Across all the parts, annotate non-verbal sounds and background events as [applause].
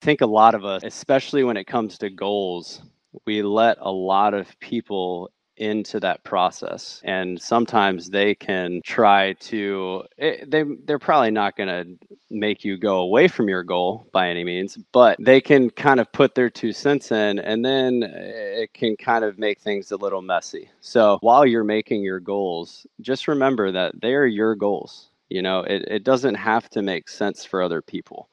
Think a lot of us, especially when it comes to goals, we let a lot of people into that process. And sometimes they can try to it, eh, they they're probably not going to make you go away from your goal by any means but they can kind of put their two cents in and then it can kind of make things a little messy. So while you're making your goals just remember that they are your goals you know? It, it doesn't have to make sense for other people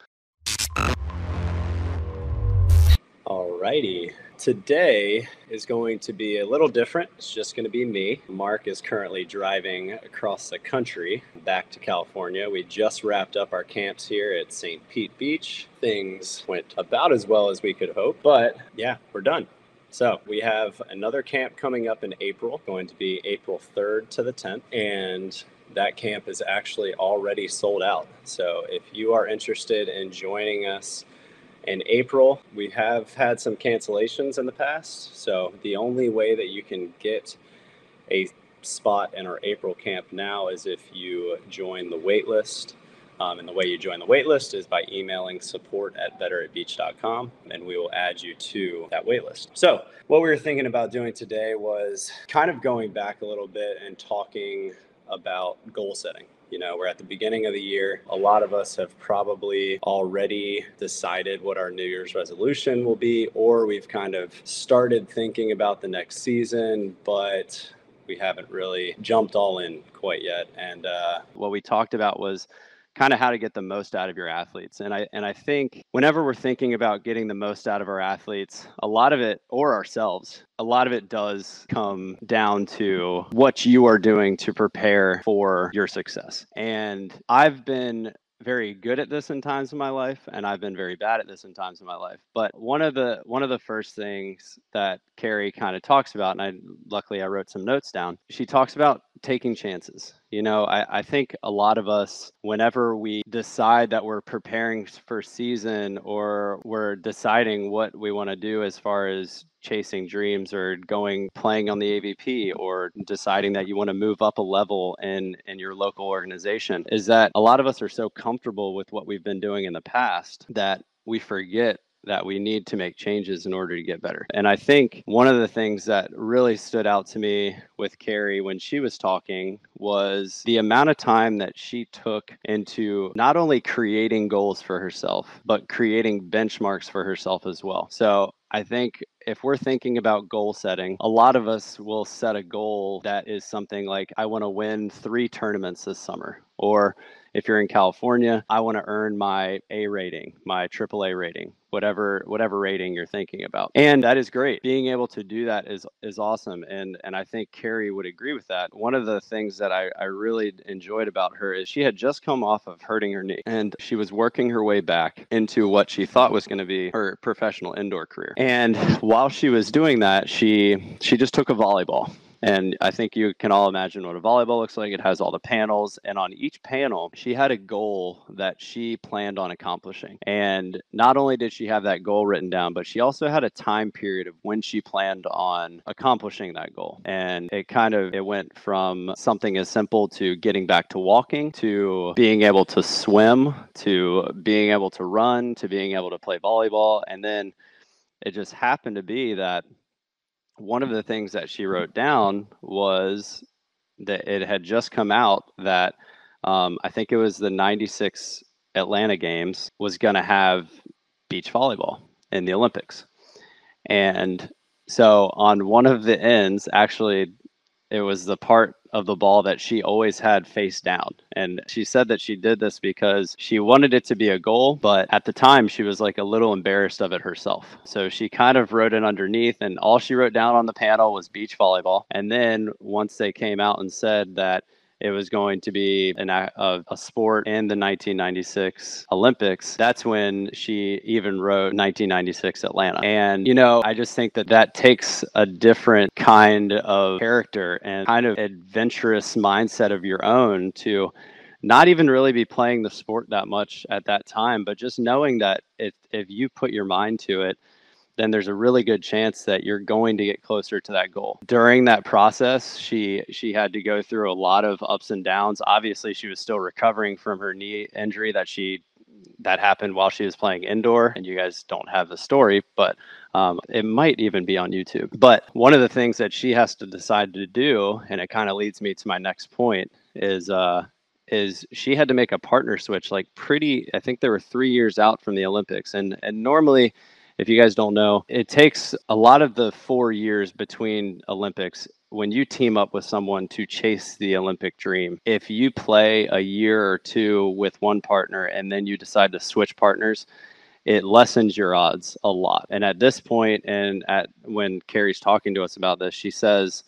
Alrighty. Today is going to be a little different. It's just going to be me. Mark is currently driving across the country back to California. We just wrapped up our camps here at St. Pete Beach. Things went about as well as we could hope, but yeah, we're done. So we have another camp coming up in April, going to be April 3rd to the 10th, and that camp is actually already sold out. So if you are interested in joining us, in April, we have had some cancellations in the past. So the only way that you can get a spot in our April camp now is if you join the waitlist. Um, and the way you join the waitlist is by emailing support at betteratbeach.com, and we will add you to that waitlist. So, what we were thinking about doing today was kind of going back a little bit and talking about goal setting. You know, we're at the beginning of the year. A lot of us have probably already decided what our New Year's resolution will be, or we've kind of started thinking about the next season, but we haven't really jumped all in quite yet. And uh, what we talked about was kind of how to get the most out of your athletes. And I and I think whenever we're thinking about getting the most out of our athletes, a lot of it or ourselves, a lot of it does come down to what you are doing to prepare for your success. And I've been very good at this in times of my life and I've been very bad at this in times of my life. But one of the one of the first things that Carrie kind of talks about, and I luckily I wrote some notes down, she talks about taking chances. You know, I, I think a lot of us, whenever we decide that we're preparing for season or we're deciding what we want to do as far as chasing dreams or going playing on the AVP or deciding that you want to move up a level in in your local organization is that a lot of us are so comfortable with what we've been doing in the past that we forget that we need to make changes in order to get better. And I think one of the things that really stood out to me with Carrie when she was talking was the amount of time that she took into not only creating goals for herself, but creating benchmarks for herself as well. So I think if we're thinking about goal setting, a lot of us will set a goal that is something like, I want to win three tournaments this summer, or if you're in California, I want to earn my A rating, my AAA rating, whatever whatever rating you're thinking about. And that is great. Being able to do that is is awesome. And and I think Carrie would agree with that. One of the things that I, I really enjoyed about her is she had just come off of hurting her knee and she was working her way back into what she thought was going to be her professional indoor career. And while she was doing that, she she just took a volleyball and I think you can all imagine what a volleyball looks like. It has all the panels. And on each panel, she had a goal that she planned on accomplishing. And not only did she have that goal written down, but she also had a time period of when she planned on accomplishing that goal. And it kind of it went from something as simple to getting back to walking to being able to swim to being able to run to being able to play volleyball. And then it just happened to be that one of the things that she wrote down was that it had just come out that um, I think it was the 96 Atlanta Games was going to have beach volleyball in the Olympics. And so on one of the ends, actually, it was the part of the ball that she always had face down. And she said that she did this because she wanted it to be a goal, but at the time she was like a little embarrassed of it herself. So she kind of wrote it underneath, and all she wrote down on the panel was beach volleyball. And then once they came out and said that it was going to be an, a, a sport in the 1996 Olympics. That's when she even wrote 1996 Atlanta. And, you know, I just think that that takes a different kind of character and kind of adventurous mindset of your own to not even really be playing the sport that much at that time, but just knowing that if, if you put your mind to it, then there's a really good chance that you're going to get closer to that goal. During that process, she she had to go through a lot of ups and downs. Obviously, she was still recovering from her knee injury that she that happened while she was playing indoor, and you guys don't have the story, but um, it might even be on YouTube. But one of the things that she has to decide to do, and it kind of leads me to my next point, is uh, is she had to make a partner switch like pretty. I think there were three years out from the Olympics, and and normally. If you guys don't know, it takes a lot of the four years between Olympics when you team up with someone to chase the Olympic dream, if you play a year or two with one partner and then you decide to switch partners, it lessens your odds a lot. And at this point, and at when Carrie's talking to us about this, she says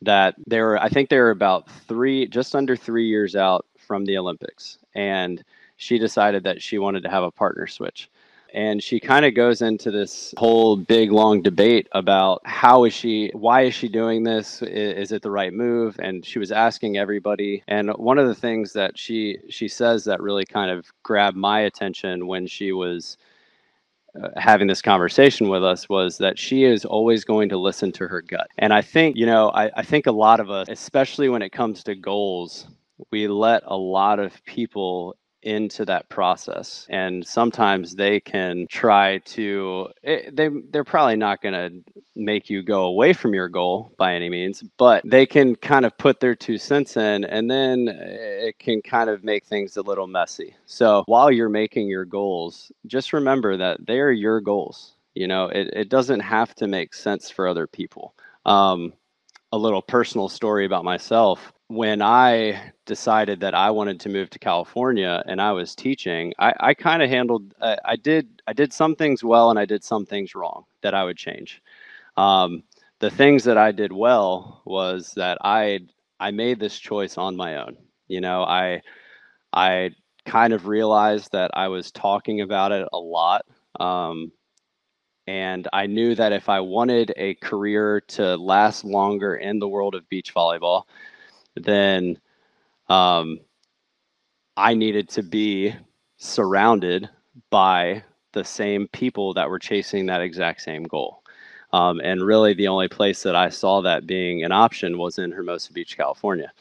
that they were, I think they were about three, just under three years out from the Olympics, and she decided that she wanted to have a partner switch and she kind of goes into this whole big long debate about how is she why is she doing this? Is, it the right move? And she was asking everybody. And one of the things that she she says that really kind of grabbed my attention when she was uh, having this conversation with us was that she is always going to listen to her gut. And i think you know I, I think a lot of us especially when it comes to goals we let a lot of people into that process and sometimes they can try to it, eh, they they're probably not going to make you go away from your goal by any means but they can kind of put their two cents in and then it can kind of make things a little messy. So while you're making your goals just remember that they are your goals you know it, it doesn't have to make sense for other people. Um, a little personal story about myself when I decided that I wanted to move to California and I was teaching, I, I kind of handled. Uh, I did. I did some things well, and I did some things wrong that I would change. Um, the things that I did well was that I I made this choice on my own. You know, I I kind of realized that I was talking about it a lot. Um, and I knew that if I wanted a career to last longer in the world of beach volleyball, then um, I needed to be surrounded by the same people that were chasing that exact same goal. Um, and really, the only place that I saw that being an option was in Hermosa Beach, California.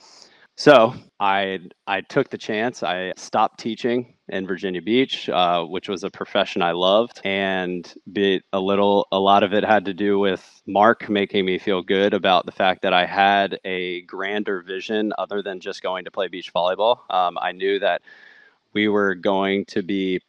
So I I took the chance. I stopped teaching in Virginia Beach, uh, which was a profession I loved, and a little a lot of it had to do with Mark making me feel good about the fact that I had a grander vision other than just going to play beach volleyball. Um, I knew that we were going to be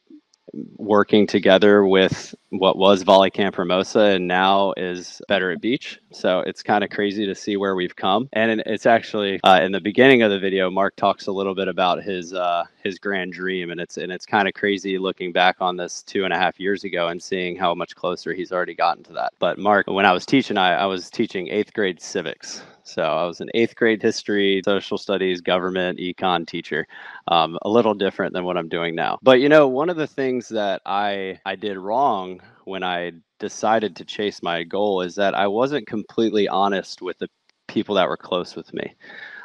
working together with what was Volley Camp Hermosa and now is Better at Beach. So it's kind of crazy to see where we've come. And it's actually uh, in the beginning of the video, Mark talks a little bit about his uh, his grand dream, and it's and it's kind of crazy looking back on this two and a half years ago and seeing how much closer he's already gotten to that. But Mark, when I was teaching, I, I was teaching eighth grade civics. So I was an eighth grade history, social studies, government, econ teacher. Um, a little different than what I'm doing now. But you know, one of the things that I I did wrong when I decided to chase my goal is that I wasn't completely honest with the people that were close with me.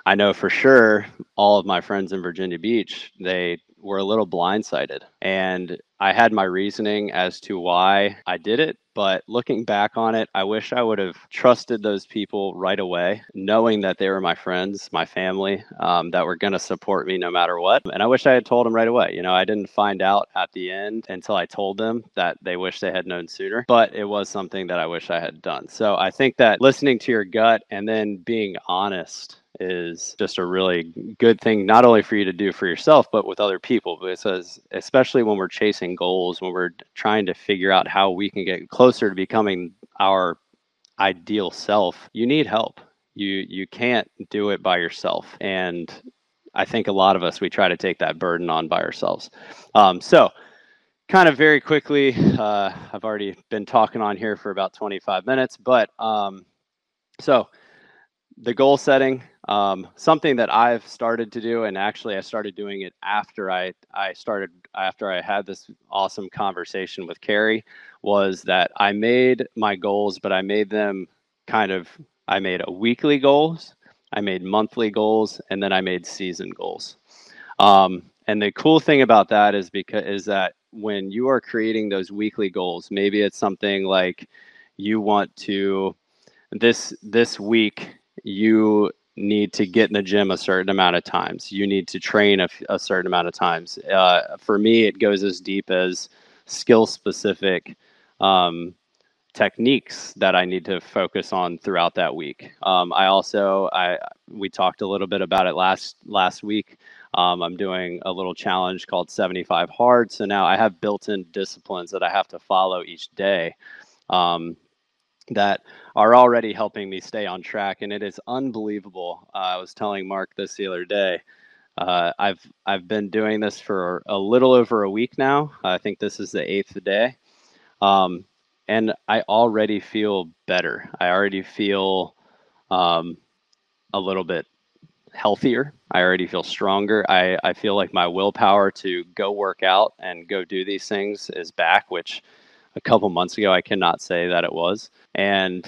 I know for sure all of my friends in Virginia Beach, they were a little blindsided. And I had my reasoning as to why I did it, but looking back on it, I wish I would have trusted those people right away, knowing that they were my friends, my family, um, that were going to support me no matter what. And I wish I had told them right away. You know, I didn't find out at the end until I told them that they wish they had known sooner, but it was something that I wish I had done. So I think that listening to your gut and then being honest is just a really good thing not only for you to do for yourself but with other people because especially when we're chasing goals when we're trying to figure out how we can get closer to becoming our ideal self you need help. You you can't do it by yourself and i think a lot of us we try to take that burden on by ourselves. Um, so kind of very quickly uh, i've already been talking on here for about 25 minutes but um, so the goal setting um, something that I've started to do, and actually I started doing it after I I started after I had this awesome conversation with Carrie, was that I made my goals, but I made them kind of I made a weekly goals, I made monthly goals, and then I made season goals. Um, and the cool thing about that is because is that when you are creating those weekly goals, maybe it's something like you want to this this week you need to get in the gym a certain amount of times. You need to train a, a certain amount of times. Uh, for me, it goes as deep as skill specific um, techniques that I need to focus on throughout that week. Um, I also I we talked a little bit about it last last week. Um, I'm doing a little challenge called 75 hard. So now I have built-in disciplines that I have to follow each day. Um, that are already helping me stay on track. And it is unbelievable. Uh, I was telling Mark this the other day. Uh, I've I've been doing this for a little over a week now. I think this is the eighth day, um, and I already feel better. I already feel um, a little bit healthier. I already feel stronger. I, I feel like my willpower to go work out and go do these things is back, which a couple months ago I cannot say that it was. And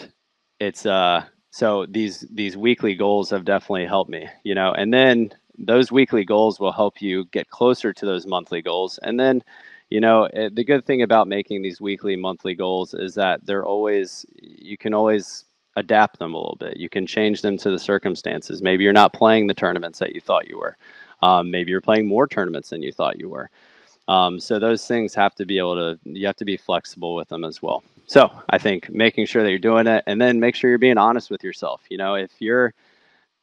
it's uh so these these weekly goals have definitely helped me, you know. And then those weekly goals will help you get closer to those monthly goals. And then, you know, it, eh, the good thing about making these weekly monthly goals is that they're always you can always adapt them a little bit. You can change them to the circumstances. Maybe you're not playing the tournaments that you thought you were. Um, maybe you're playing more tournaments than you thought you were. Um, so those things have to be able to, you have to be flexible with them as well. So I think making sure that you're doing it and then make sure you're being honest with yourself. You know, if you're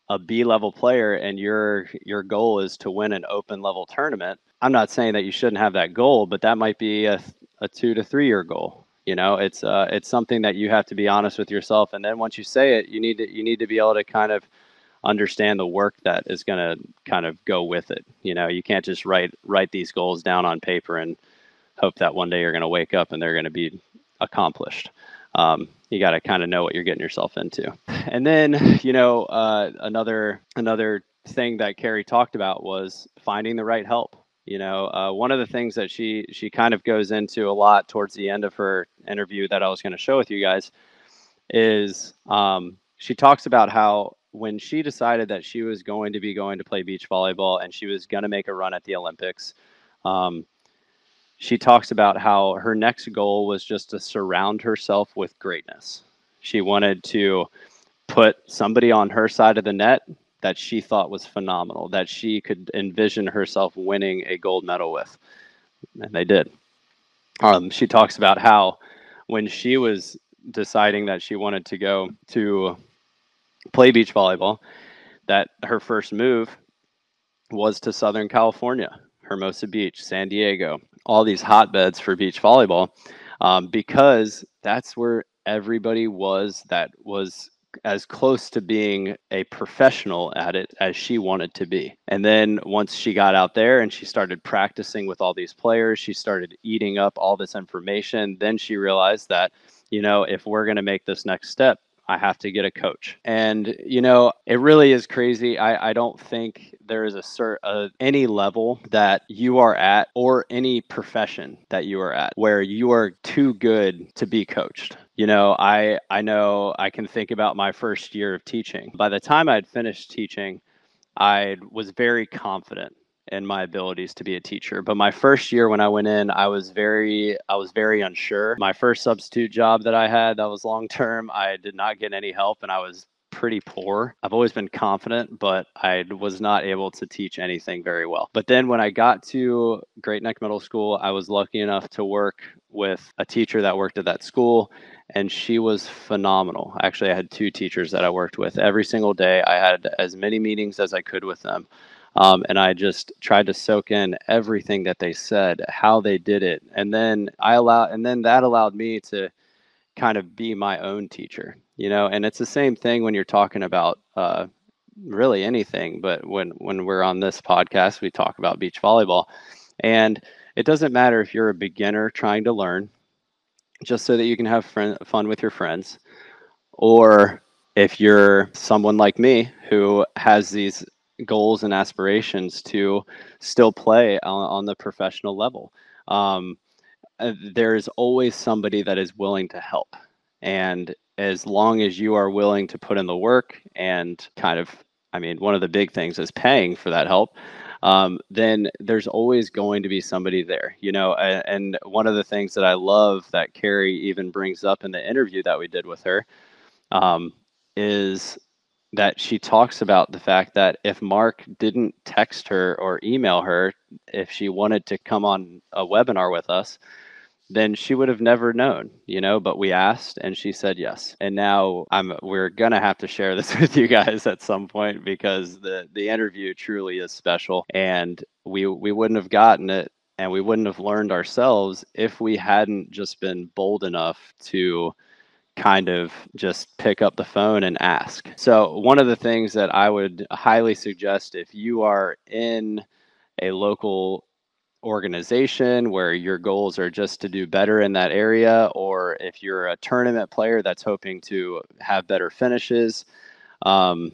a B level player and your your goal is to win an open level tournament, I'm not saying that you shouldn't have that goal, but that might be a, a two to three year goal. You know, it's uh, it's something that you have to be honest with yourself, and then once you say it, you need to you need to be able to kind of understand the work that is going to kind of go with it. You know, you can't just write write these goals down on paper and hope that one day you're going to wake up and they're going to be accomplished. Um, you got to kind of know what you're getting yourself into. And then, you know, uh, another another thing that Carrie talked about was finding the right help. You know, uh, one of the things that she she kind of goes into a lot towards the end of her interview that I was going to show with you guys is um, she talks about how when she decided that she was going to be going to play beach volleyball and she was going to make a run at the Olympics, um, she talks about how her next goal was just to surround herself with greatness. She wanted to put somebody on her side of the net that she thought was phenomenal, that she could envision herself winning a gold medal with. And they did. Um, she talks about how when she was deciding that she wanted to go to play beach volleyball, that her first move was to Southern California, Hermosa Beach, San Diego, all these hotbeds for beach volleyball, um, because that's where everybody was that was as close to being a professional at it as she wanted to be. And then once she got out there and she started practicing with all these players, she started eating up all this information. Then she realized that, you know, if we're going to make this next step, I have to get a coach. And, you know, it really is crazy. I, I don't think there is a cert, uh, any level that you are at or any profession that you are at where you are too good to be coached. You know, I, I know I can think about my first year of teaching. By the time I'd finished teaching, I was very confident in my abilities to be a teacher. But my first year when I went in, I was very I was very unsure. My first substitute job that I had that was long term, I did not get any help and I was pretty poor. I've always been confident, but I was not able to teach anything very well. But then when I got to Great Neck Middle School, I was lucky enough to work with a teacher that worked at that school and she was phenomenal. Actually, I had two teachers that I worked with every single day. I had as many meetings as I could with them. Um, and I just tried to soak in everything that they said, how they did it, and then I allow, and then that allowed me to kind of be my own teacher, you know. And it's the same thing when you're talking about uh, really anything, but when when we're on this podcast, we talk about beach volleyball, and it doesn't matter if you're a beginner trying to learn, just so that you can have friend, fun with your friends, or if you're someone like me who has these goals and aspirations to still play on, on the professional level. Um, uh, there is always somebody that is willing to help. And as long as you are willing to put in the work and kind of, I mean, one of the big things is paying for that help. Um, then there's always going to be somebody there, you know. And, one of the things that I love that Carrie even brings up in the interview that we did with her um, is that she talks about the fact that if Mark didn't text her or email her if she wanted to come on a webinar with us, then she would have never known, you know, but we asked and she said yes. And now I'm we're going to have to share this [laughs] with you guys at some point because the the interview truly is special and we we wouldn't have gotten it and we wouldn't have learned ourselves if we hadn't just been bold enough to kind of just pick up the phone and ask. So, one of the things that I would highly suggest if you are in a local organization where your goals are just to do better in that area, or if you're a tournament player that's hoping to have better finishes, um,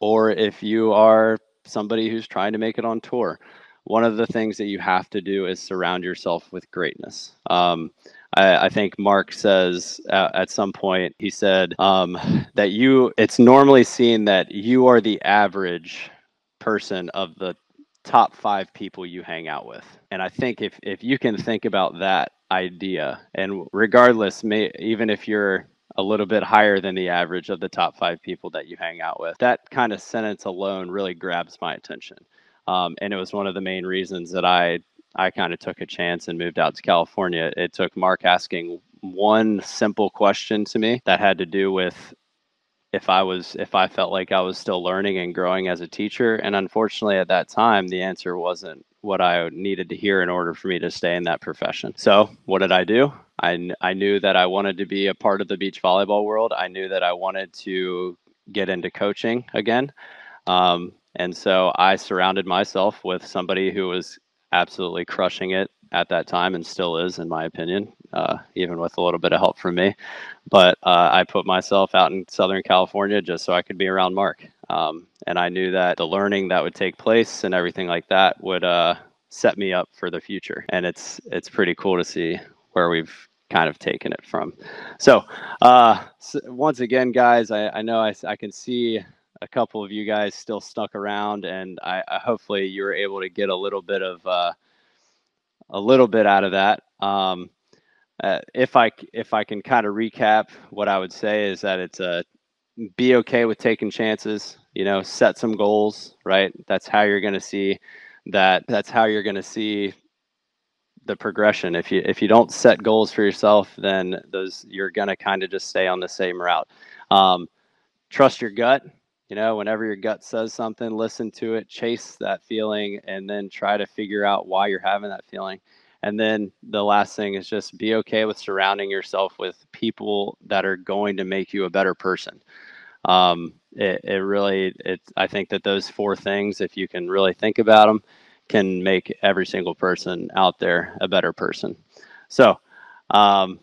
or if you are somebody who's trying to make it on tour, one of the things that you have to do is surround yourself with greatness. Um, I, I, think Mark says uh, at some point, he said um, that you, it's normally seen that you are the average person of the top five people you hang out with. And I think if, if you can think about that idea, and regardless, may, even if you're a little bit higher than the average of the top five people that you hang out with, that kind of sentence alone really grabs my attention. Um, and it was one of the main reasons that I I kind of took a chance and moved out to California. It took Mark asking one simple question to me that had to do with if I was if I felt like I was still learning and growing as a teacher and unfortunately at that time the answer wasn't what I needed to hear in order for me to stay in that profession. So, what did I do? I I knew that I wanted to be a part of the beach volleyball world. I knew that I wanted to get into coaching again. Um, and so I surrounded myself with somebody who was absolutely crushing it at that time and still is, in my opinion, uh, even with a little bit of help from me. But uh, I put myself out in Southern California just so I could be around Mark. Um, and I knew that the learning that would take place and everything like that would uh, set me up for the future. And it's it's pretty cool to see where we've kind of taken it from. So, uh, so once again, guys, I, I know I, I can see a couple of you guys still stuck around, and I, I hopefully you were able to get a little bit of uh, a little bit out of that. Um, uh, if I if I can kind of recap, what I would say is that it's a be okay with taking chances. You know, set some goals. Right. That's how you're going to see that. That's how you're going to see the progression. If you if you don't set goals for yourself, then those you're going to kind of just stay on the same route. Um, trust your gut you know whenever your gut says something listen to it chase that feeling and then try to figure out why you're having that feeling. And then the last thing is just be okay with surrounding yourself with people that are going to make you a better person. Um, it, it really it i think that those four things if you can really think about them can make every single person out there a better person. So um,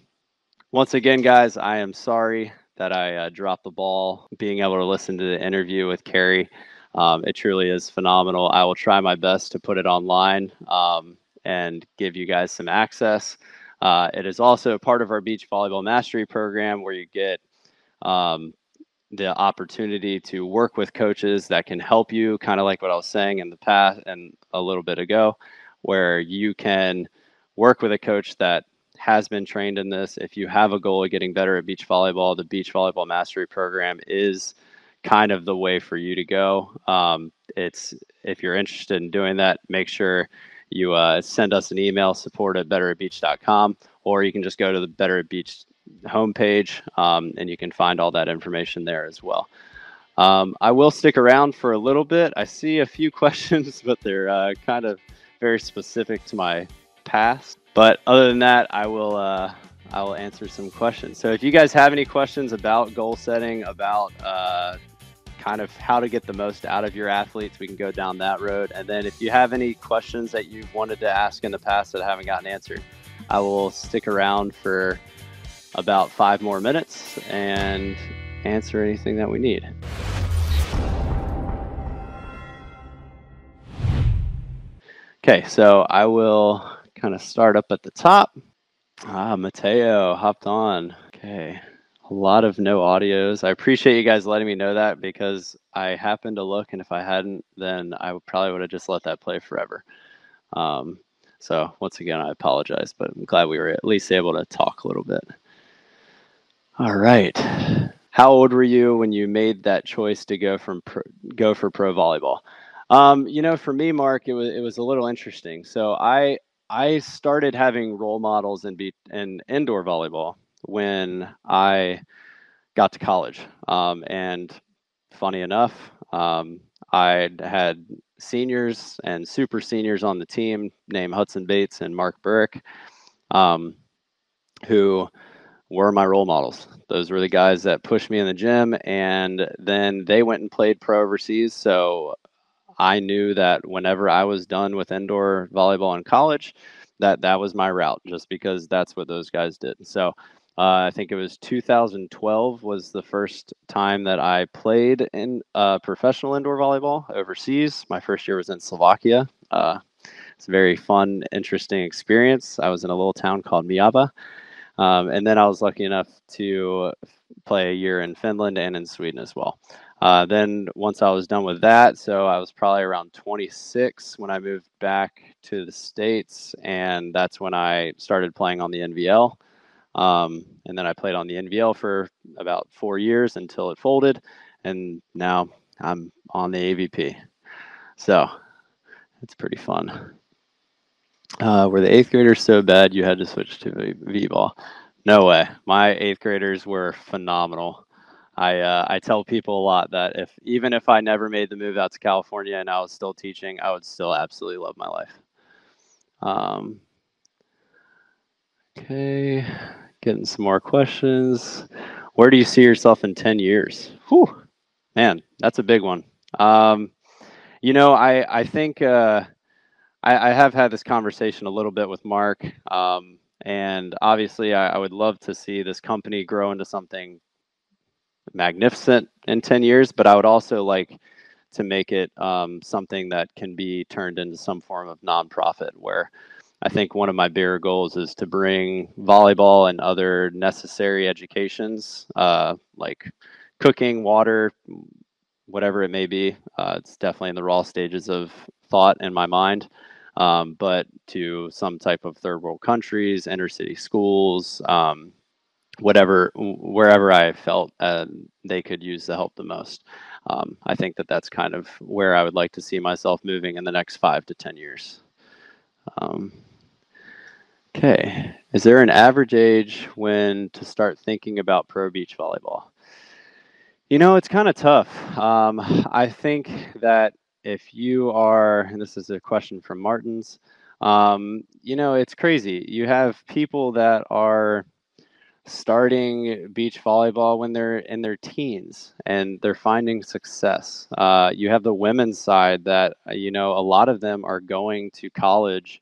once again guys i am sorry that I uh, dropped the ball. Being able to listen to the interview with Carrie, um, it truly is phenomenal. I will try my best to put it online um, and give you guys some access. Uh, it is also part of our beach volleyball mastery program where you get um, the opportunity to work with coaches that can help you, kind of like what I was saying in the past and a little bit ago, where you can work with a coach that has been trained in this. If you have a goal of getting better at beach volleyball, the Beach Volleyball Mastery Program is kind of the way for you to go. Um, it's if you're interested in doing that, make sure you uh, send us an email support at betteratbeach.com or you can just go to the Better at Beach homepage um, and you can find all that information there as well. Um, I will stick around for a little bit. I see a few [laughs] questions, but they're uh, kind of very specific to my past. But other than that, I will uh, I will answer some questions. So if you guys have any questions about goal setting, about uh, kind of how to get the most out of your athletes, we can go down that road. And then if you have any questions that you've wanted to ask in the past that haven't gotten answered, I will stick around for about five more minutes and answer anything that we need. Okay, so I will kind of start up at the top. Ah, Mateo hopped on. Okay. A lot of no audios. I appreciate you guys letting me know that because I happened to look, and if I hadn't, then I probably would have just let that play forever. Um, so once again, I apologize, but I'm glad we were at least able to talk a little bit. All right. how old were you when you made that choice to go from pro, go for pro volleyball? Um, you know, for me, Mark, it was it was a little interesting. So I I started having role models in be in indoor volleyball when I got to college. Um, and funny enough, um, I had seniors and super seniors on the team named Hudson Bates and Mark Burik, um, who were my role models. Those were the guys that pushed me in the gym, and then they went and played pro overseas. So I knew that whenever I was done with indoor volleyball in college, that that was my route, just because that's what those guys did. So uh, I think it was 2012 was the first time that I played in uh, professional indoor volleyball overseas. My first year was in Slovakia. Uh, it's a very fun, interesting experience. I was in a little town called Miaba. Um, and then I was lucky enough to play a year in Finland and in Sweden as well. Uh, then once I was done with that, so I was probably around 26 when I moved back to the States, and that's when I started playing on the NVL. Um, and then I played on the NVL for about four years until it folded, and now I'm on the AVP. So it's pretty fun. Uh, were the eighth graders so bad you had to switch to V ball? No way. My eighth graders were phenomenal. I uh, I tell people a lot that if even if I never made the move out to California and I was still teaching, I would still absolutely love my life. Um, okay, getting some more questions. Where do you see yourself in ten years? Whew, man, that's a big one. Um, you know, I I think uh, I, I, have had this conversation a little bit with Mark, um, and obviously, I, I would love to see this company grow into something magnificent in 10 years, but I would also like to make it um, something that can be turned into some form of nonprofit where I think one of my bigger goals is to bring volleyball and other necessary educations uh, like cooking, water, whatever it may be. Uh, it's definitely in the raw stages of thought in my mind. Um, but to some type of third world countries, inner city schools, um, whatever wherever I felt uh, they could use the help the most. Um, I think that that's kind of where I would like to see myself moving in the next five to ten years. Um, okay, is there an average age when to start thinking about pro beach volleyball? You know, it's kind of tough. Um, I think that if you are, and this is a question from Martins, um, you know, it's crazy. You have people that are starting beach volleyball when they're in their teens and they're finding success. Uh, you have the women's side that, uh, you know, a lot of them are going to college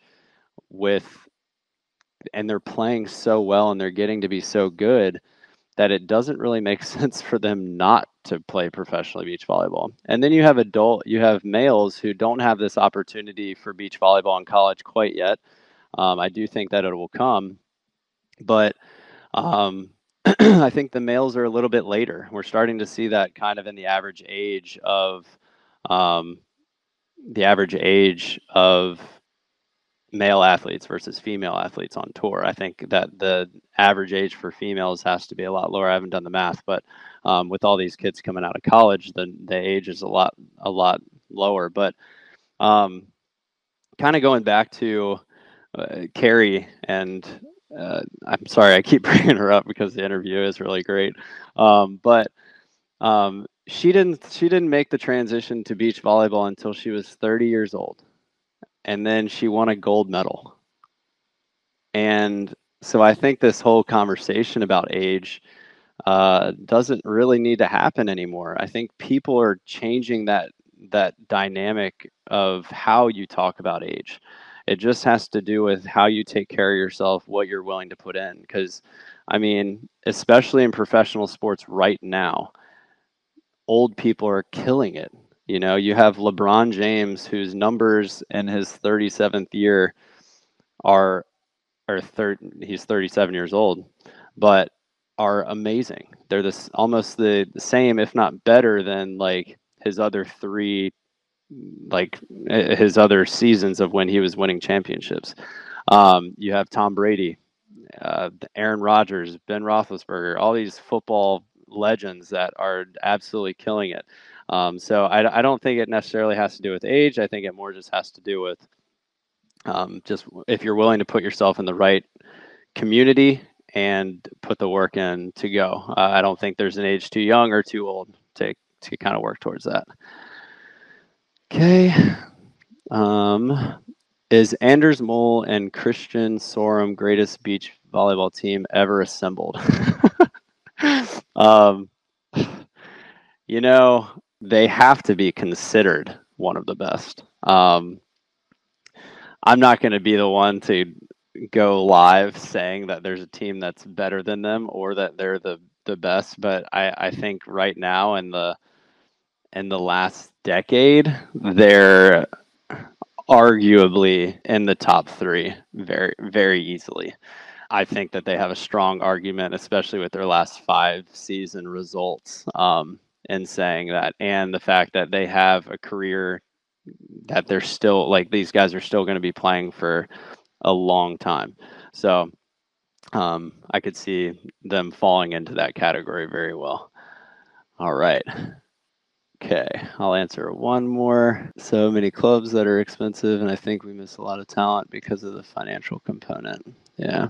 with, and they're playing so well and they're getting to be so good that it doesn't really make [laughs] sense for them not to play professionally beach volleyball. And then you have adult, you have males who don't have this opportunity for beach volleyball in college quite yet. Um, I do think that it will come, but um, [clears throat] I think the males are a little bit later. We're starting to see that kind of in the average age of um, the average age of male athletes versus female athletes on tour. I think that the average age for females has to be a lot lower. I haven't done the math, but um, with all these kids coming out of college, the the age is a lot a lot lower. But um, kind of going back to uh, Carrie and uh, I'm sorry, I keep [laughs] bringing her up because the interview is really great. Um, but um, she didn't she didn't make the transition to beach volleyball until she was 30 years old, and then she won a gold medal. And so I think this whole conversation about age uh, doesn't really need to happen anymore. I think people are changing that that dynamic of how you talk about age. It just has to do with how you take care of yourself, what you're willing to put in. Because, I mean, especially in professional sports right now, old people are killing it. You know, you have LeBron James, whose numbers in his 37th year are, or third, he's 37 years old, but are amazing. They're this almost the same, if not better, than like his other three like his other seasons of when he was winning championships. Um, you have Tom Brady, uh, Aaron Rodgers, Ben Roethlisberger, all these football legends that are absolutely killing it. Um, so I, I don't think it necessarily has to do with age. I think it more just has to do with um, just if you're willing to put yourself in the right community and put the work in to go. Uh, I don't think there's an age too young or too old to to kind of work towards that. Okay. Um, is Anders Mol and Christian Sorum greatest beach volleyball team ever assembled? [laughs] um, you know, they have to be considered one of the best. Um, I'm not going to be the one to go live saying that there's a team that's better than them or that they're the the best, but I, I think right now in the in the last decade, they're arguably in the top three very very easily. I think that they have a strong argument, especially with their last five season results. Um, in saying that, and the fact that they have a career that they're still like these guys are still going to be playing for a long time. So um, I could see them falling into that category very well. All right. Okay, I'll answer one more. So many clubs that are expensive, and I think we miss a lot of talent because of the financial component. Yeah.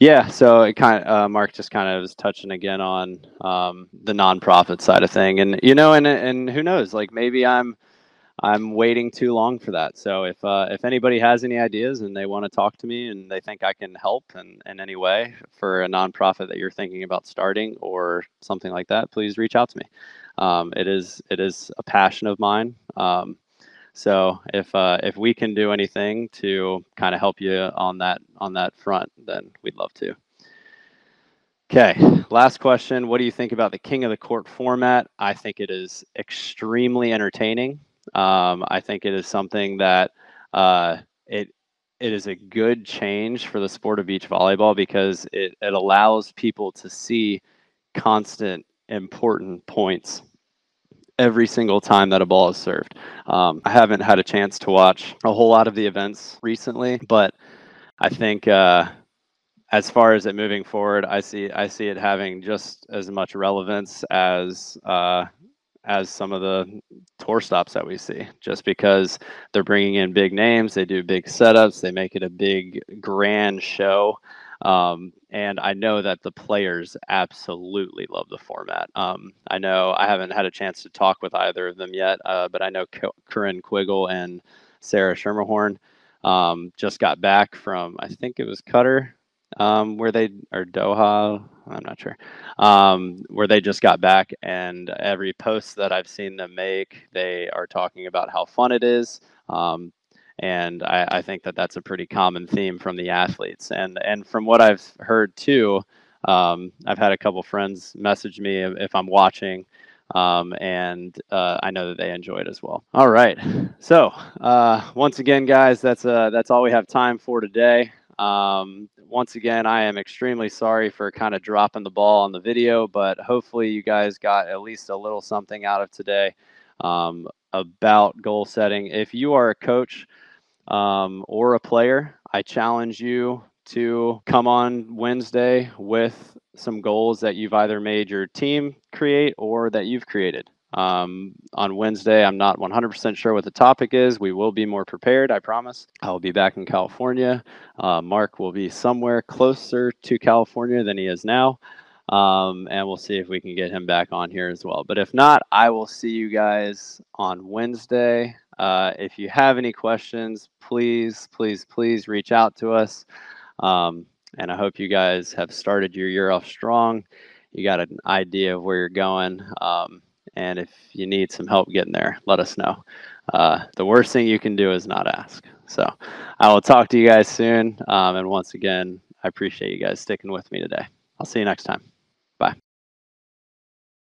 Yeah, so it kind of uh, Mark just kind of was touching again on um, the nonprofit side of thing, and you know, and and who knows, like maybe I'm I'm waiting too long for that. So if uh, if anybody has any ideas and they want to talk to me and they think I can help in, in any way for a nonprofit that you're thinking about starting or something like that, please reach out to me. Um, it is it is a passion of mine. Um, so if uh, if we can do anything to kind of help you on that on that front, then we'd love to. Okay, last question. What do you think about the King of the Court format? I think it is extremely entertaining. Um, I think it is something that uh, it it is a good change for the sport of beach volleyball because it, it allows people to see constant important points every single time that a ball is served. Um, I haven't had a chance to watch a whole lot of the events recently, but I think uh, as far as it moving forward, I see I see it having just as much relevance as uh, as some of the tour stops that we see. Just because they're bringing in big names, they do big setups, they make it a big grand show. Um, and I know that the players absolutely love the format. Um, I know I haven't had a chance to talk with either of them yet, uh, but I know Corinne Quiggle and Sarah Schermerhorn um, just got back from, I think it was Qatar, um, where they, or Doha, I'm not sure, um, where they just got back. And every post that I've seen them make, they are talking about how fun it is. Um, and I, I, think that that's a pretty common theme from the athletes. And and from what i've heard too um, i've had a couple friends message me if i'm watching um, and uh, i know that they enjoy it as well. All right. So uh, once again guys that's uh, that's all we have time for today. Um, once again i am extremely sorry for kind of dropping the ball on the video but hopefully you guys got at least a little something out of today um, about goal setting. If you are a coach um, or a player, I challenge you to come on Wednesday with some goals that you've either made your team create or that you've created. Um, on Wednesday, I'm not 100% sure what the topic is. We will be more prepared, I promise. I will be back in California. Uh, Mark will be somewhere closer to California than he is now. Um, and we'll see if we can get him back on here as well. But if not, I will see you guys on Wednesday. Uh, if you have any questions, please, please, please reach out to us. Um, and I hope you guys have started your year off strong. You got an idea of where you're going. Um, and if you need some help getting there, let us know. Uh, the worst thing you can do is not ask. So I will talk to you guys soon. Um, and once again, I appreciate you guys sticking with me today. I'll see you next time.